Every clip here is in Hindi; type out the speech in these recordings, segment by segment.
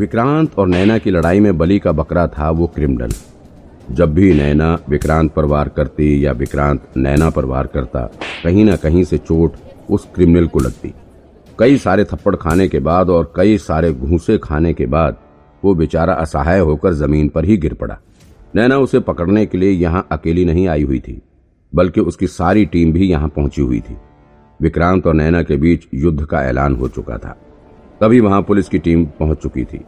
विक्रांत और नैना की लड़ाई में बली का बकरा था वो क्रिमिनल। जब भी नैना विक्रांत पर वार करती या विक्रांत नैना पर वार करता, कहीं ना कहीं से चोट उस क्रिमिनल को लगती। कई सारे थप्पड़ खाने के बाद और कई सारे घूसे खाने के बाद वो बेचारा असहाय होकर ज़मीन पर ही गिर पड़ा। नैना उसे पकड़ने के लिए यहाँ अकेली नहीं आई हुई थी, बल्कि उसकी सारी टीम भी यहाँ पहुँची हुई थी। विक्रांत और नैना के बीच युद्ध का ऐलान हो चुका था। तभी वहाँ पुलिस की टीम पहुँच चुकी थी।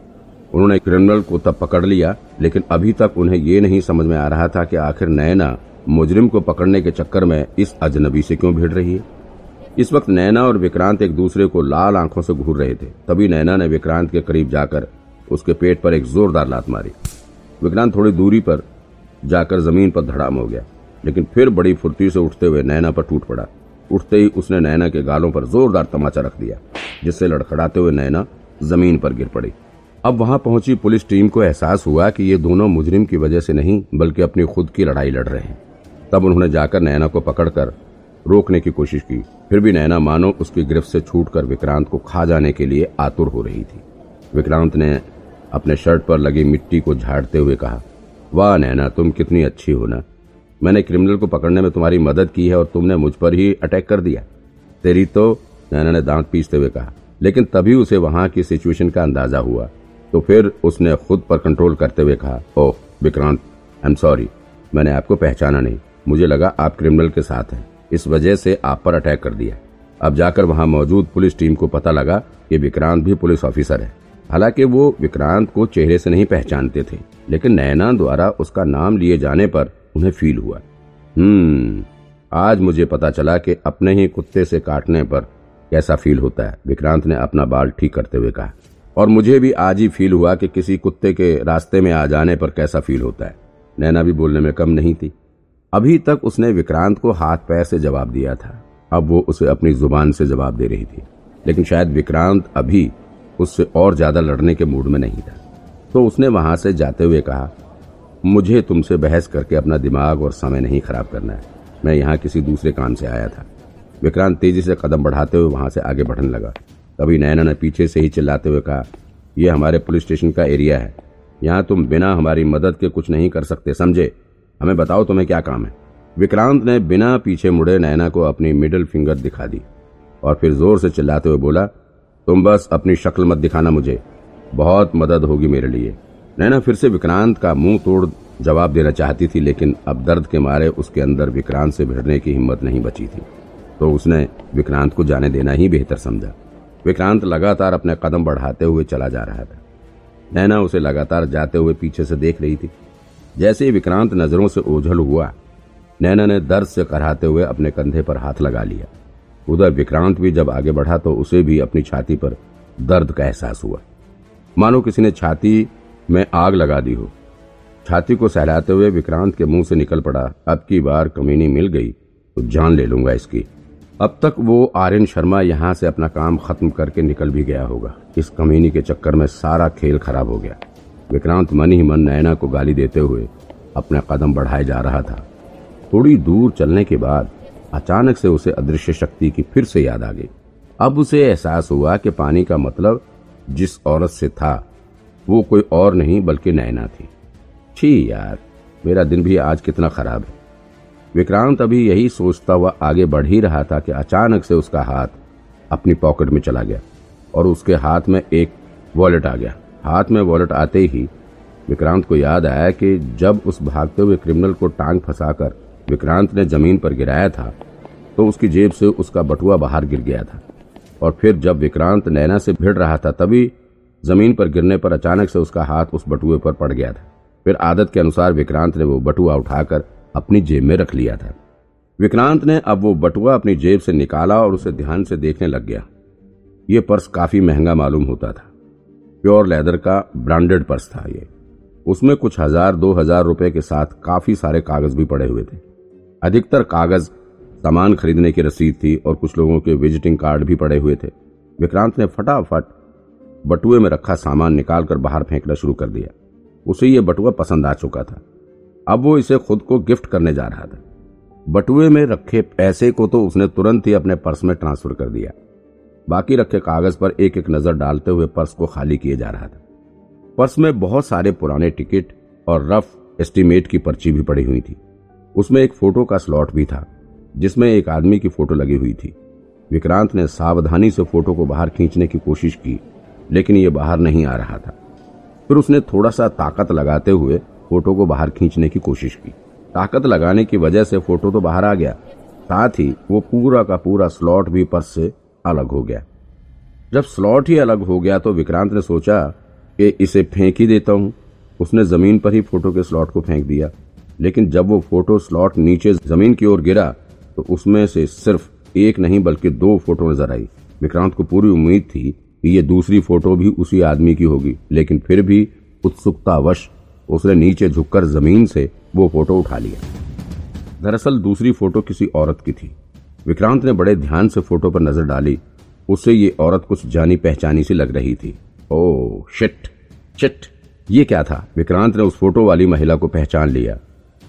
उन्होंने क्रिमिनल को तब पकड़ लिया, लेकिन अभी तक उन्हें ये नहीं समझ में आ रहा था कि आखिर नैना मुजरिम को पकड़ने के चक्कर में इस अजनबी से क्यों भिड़ रही है। इस वक्त नैना और विक्रांत एक दूसरे को लाल आँखों से घूर रहे थे। तभी नैना ने विक्रांत के करीब जाकर उसके पेट पर एक जोरदार लात मारी। विक्रांत थोड़ी दूरी पर जाकर ज़मीन पर धड़ाम हो गया, लेकिन फिर बड़ी फुर्ती से उठते हुए नैना पर टूट पड़ा। उठते ही उसने नैना के गालों पर जोरदार तमाचा रख दिया, जिससे लड़खड़ाते हुए नैना ज़मीन पर गिर पड़ी। अब वहाँ पहुँची पुलिस टीम को एहसास हुआ कि ये दोनों मुजरिम की वजह से नहीं, बल्कि अपनी खुद की लड़ाई लड़ रहे हैं। तब उन्होंने जाकर नैना को पकड़कर रोकने की कोशिश की। फिर भी नैना मानो उसकी गिरफ्त से छूटकर विक्रांत को खा जाने के लिए आतुर हो रही थी। विक्रांत ने अपने शर्ट पर लगी मिट्टी को झाड़ते हुए कहा, वाह नैना, तुम कितनी अच्छी हो ना। मैंने क्रिमिनल को पकड़ने में तुम्हारी मदद की है और तुमने मुझ पर ही अटैक कर दिया। तेरी तो नैना ने दांत पीसते हुए कहा, लेकिन तभी उसे वहाँ की सिचुएशन का अंदाज़ा हुआ। तो फिर उसने खुद पर कंट्रोल करते हुए कहा, oh, Vikrant I am sorry मैंने आपको पहचाना नहीं। मुझे लगा आप क्रिमिनल के साथ हैं। इस वजह से आप पर अटैक कर दिया अब जाकर वहाँ मौजूद पुलिस टीम को पता लगा कि विक्रांत भी पुलिस ऑफिसर है। हालाँकि वो विक्रांत को चेहरे से नहीं पहचानते थे, लेकिन नैना द्वारा उसका नाम लिए जाने पर उन्हें फील हुआ। हम्म आज मुझे पता चला कि अपने ही कुत्ते से काटने पर कैसा फील होता है। विक्रांत ने अपना बाल ठीक करते हुए कहा और मुझे भी आज ही फील हुआ कि किसी कुत्ते के रास्ते में आ जाने पर कैसा फील होता है। नैना भी बोलने में कम नहीं थी। अभी तक उसने विक्रांत को हाथ पैर से जवाब दिया था। अब वो उसे अपनी ज़ुबान से जवाब दे रही थी। लेकिन शायद विक्रांत अभी उससे और ज़्यादा लड़ने के मूड में नहीं था। तो उसने वहाँ से जाते हुए कहा, मुझे तुमसे बहस करके अपना दिमाग और समय नहीं खराब करना है। मैं यहाँ किसी दूसरे काम से आया था। विक्रांत तेज़ी से कदम बढ़ाते हुए वहाँ से आगे बढ़ने लगा। तभी नैना ने पीछे से ही चिल्लाते हुए कहा यह हमारे पुलिस स्टेशन का एरिया है। यहाँ तुम बिना हमारी मदद के कुछ नहीं कर सकते, समझे? हमें बताओ तुम्हें क्या काम है? विक्रांत ने बिना पीछे मुड़े नैना को अपनी मिडिल फिंगर दिखा दी और फिर ज़ोर से चिल्लाते हुए बोला, तुम बस अपनी शक्ल मत दिखाना मुझे। बहुत मदद होगी मेरे लिए। नैना फिर से विक्रांत का मुँह तोड़ जवाब देना चाहती थी, लेकिन अब दर्द के मारे उसके अंदर विक्रांत से भिड़ने की हिम्मत नहीं बची थी। तो उसने विक्रांत को जाने देना ही बेहतर समझा। विक्रांत लगातार अपने कदम बढ़ाते हुए चला जा रहा था। नैना उसे लगातार जाते हुए पीछे से देख रही थी। जैसे ही विक्रांत नज़रों से ओझल हुआ, नैना ने दर्द से कराते हुए अपने कंधे पर हाथ लगा लिया। उधर विक्रांत भी जब आगे बढ़ा तो उसे भी अपनी छाती पर दर्द का एहसास हुआ। मानो किसी ने छाती में आग लगा दी हो। छाती को सहलाते हुए विक्रांत के मुँह से निकल पड़ा, अब की बार कमीनी मिल गई तो जान ले लूँगा इसकी। अब तक वो आर्यन शर्मा यहाँ से अपना काम खत्म करके निकल भी गया होगा। इस कमीनी के चक्कर में सारा खेल खराब हो गया। विक्रांत मन ही मन नैना को गाली देते हुए अपने कदम बढ़ाए जा रहा था। थोड़ी दूर चलने के बाद अचानक से उसे अदृश्य शक्ति की फिर से याद आ गई। अब उसे एहसास हुआ कि पानी का मतलब जिस औरत से था, वो कोई और नहीं बल्कि नैना थी। छी यार, मेरा दिन भी आज कितना खराब है। विक्रांत अभी यही सोचता हुआ आगे बढ़ ही रहा था कि अचानक से उसका हाथ अपनी पॉकेट में चला गया और उसके हाथ में एक वॉलेट आ गया। हाथ में वॉलेट आते ही विक्रांत को याद आया कि जब उस भागते हुए क्रिमिनल को टांग फंसाकर विक्रांत ने ज़मीन पर गिराया था तो उसकी जेब से उसका बटुआ बाहर गिर गया था। और फिर जब विक्रांत नैना से भिड़ रहा था, तभी ज़मीन पर गिरने पर अचानक से उसका हाथ उस बटुए पर पड़ गया था। फिर आदत के अनुसार विक्रांत ने वो बटुआ उठाकर अपनी जेब में रख लिया था। विक्रांत ने अब वो बटुआ अपनी जेब से निकाला और उसे ध्यान से देखने लग गया। ये पर्स काफ़ी महँगा मालूम होता था। प्योर लेदर का ब्रांडेड पर्स था ये। उसमें कुछ हज़ार, दो हज़ार रुपए के साथ काफ़ी सारे कागज़ भी पड़े हुए थे। अधिकतर कागज़ सामान खरीदने की रसीद थी और कुछ लोगों के विजिटिंग कार्ड भी पड़े हुए थे। विक्रांत ने फटाफट बटुए में रखा सामान निकालकर बाहर फेंकना शुरू कर दिया। उसे यह बटुआ पसंद आ चुका था। अब वो इसे खुद को गिफ्ट करने जा रहा था। बटुए में रखे पैसे को तो उसने तुरंत ही अपने पर्स में ट्रांसफ़र कर दिया। बाकी रखे कागज़ पर एक एक नज़र डालते हुए पर्स को खाली किए जा रहा था। पर्स में बहुत सारे पुराने टिकट और रफ एस्टीमेट की पर्ची भी पड़ी हुई थी। उसमें एक फ़ोटो का स्लॉट भी था, जिसमें एक आदमी की फ़ोटो लगी हुई थी। विक्रांत ने सावधानी से फ़ोटो को बाहर खींचने की कोशिश की, लेकिन ये बाहर नहीं आ रहा था। फिर उसने थोड़ा सा ताकत लगाते हुए फ़ोटो को बाहर खींचने की कोशिश की। ताकत लगाने की वजह से फ़ोटो तो बाहर आ गया। साथ ही वो पूरा का पूरा स्लॉट भी पर्स से अलग हो गया। जब स्लॉट ही अलग हो गया तो विक्रांत ने सोचा कि इसे फेंक ही देता हूँ। उसने ज़मीन पर ही फ़ोटो के स्लॉट को फेंक दिया। लेकिन जब वो फ़ोटो स्लॉट नीचे ज़मीन की ओर गिरा तो उसमें से सिर्फ़ एक नहीं, बल्कि दो फ़ोटो नज़र आई। विक्रांत को पूरी उम्मीद थी कि ये दूसरी फ़ोटो भी उसी आदमी की होगी, लेकिन फिर भी उत्सुकतावश उसने नीचे झुककर ज़मीन से वो फ़ोटो उठा लिया। दरअसल दूसरी फ़ोटो किसी औरत की थी। विक्रांत ने बड़े ध्यान से फ़ोटो पर नज़र डाली। उससे ये औरत कुछ जानी पहचानी सी लग रही थी। ओ शिट चिट ये क्या था? विक्रांत ने उस फ़ोटो वाली महिला को पहचान लिया।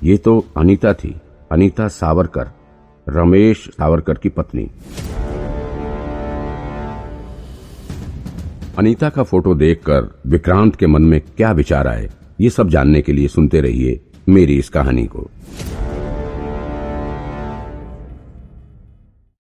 ये तो अनीता थी। अनीता सावरकर, रमेश सावरकर की पत्नी। अनीता का फ़ोटो देखकर विक्रांत के मन में क्या विचार आए? ये सब जानने के लिए सुनते रहिए मेरी इस कहानी को।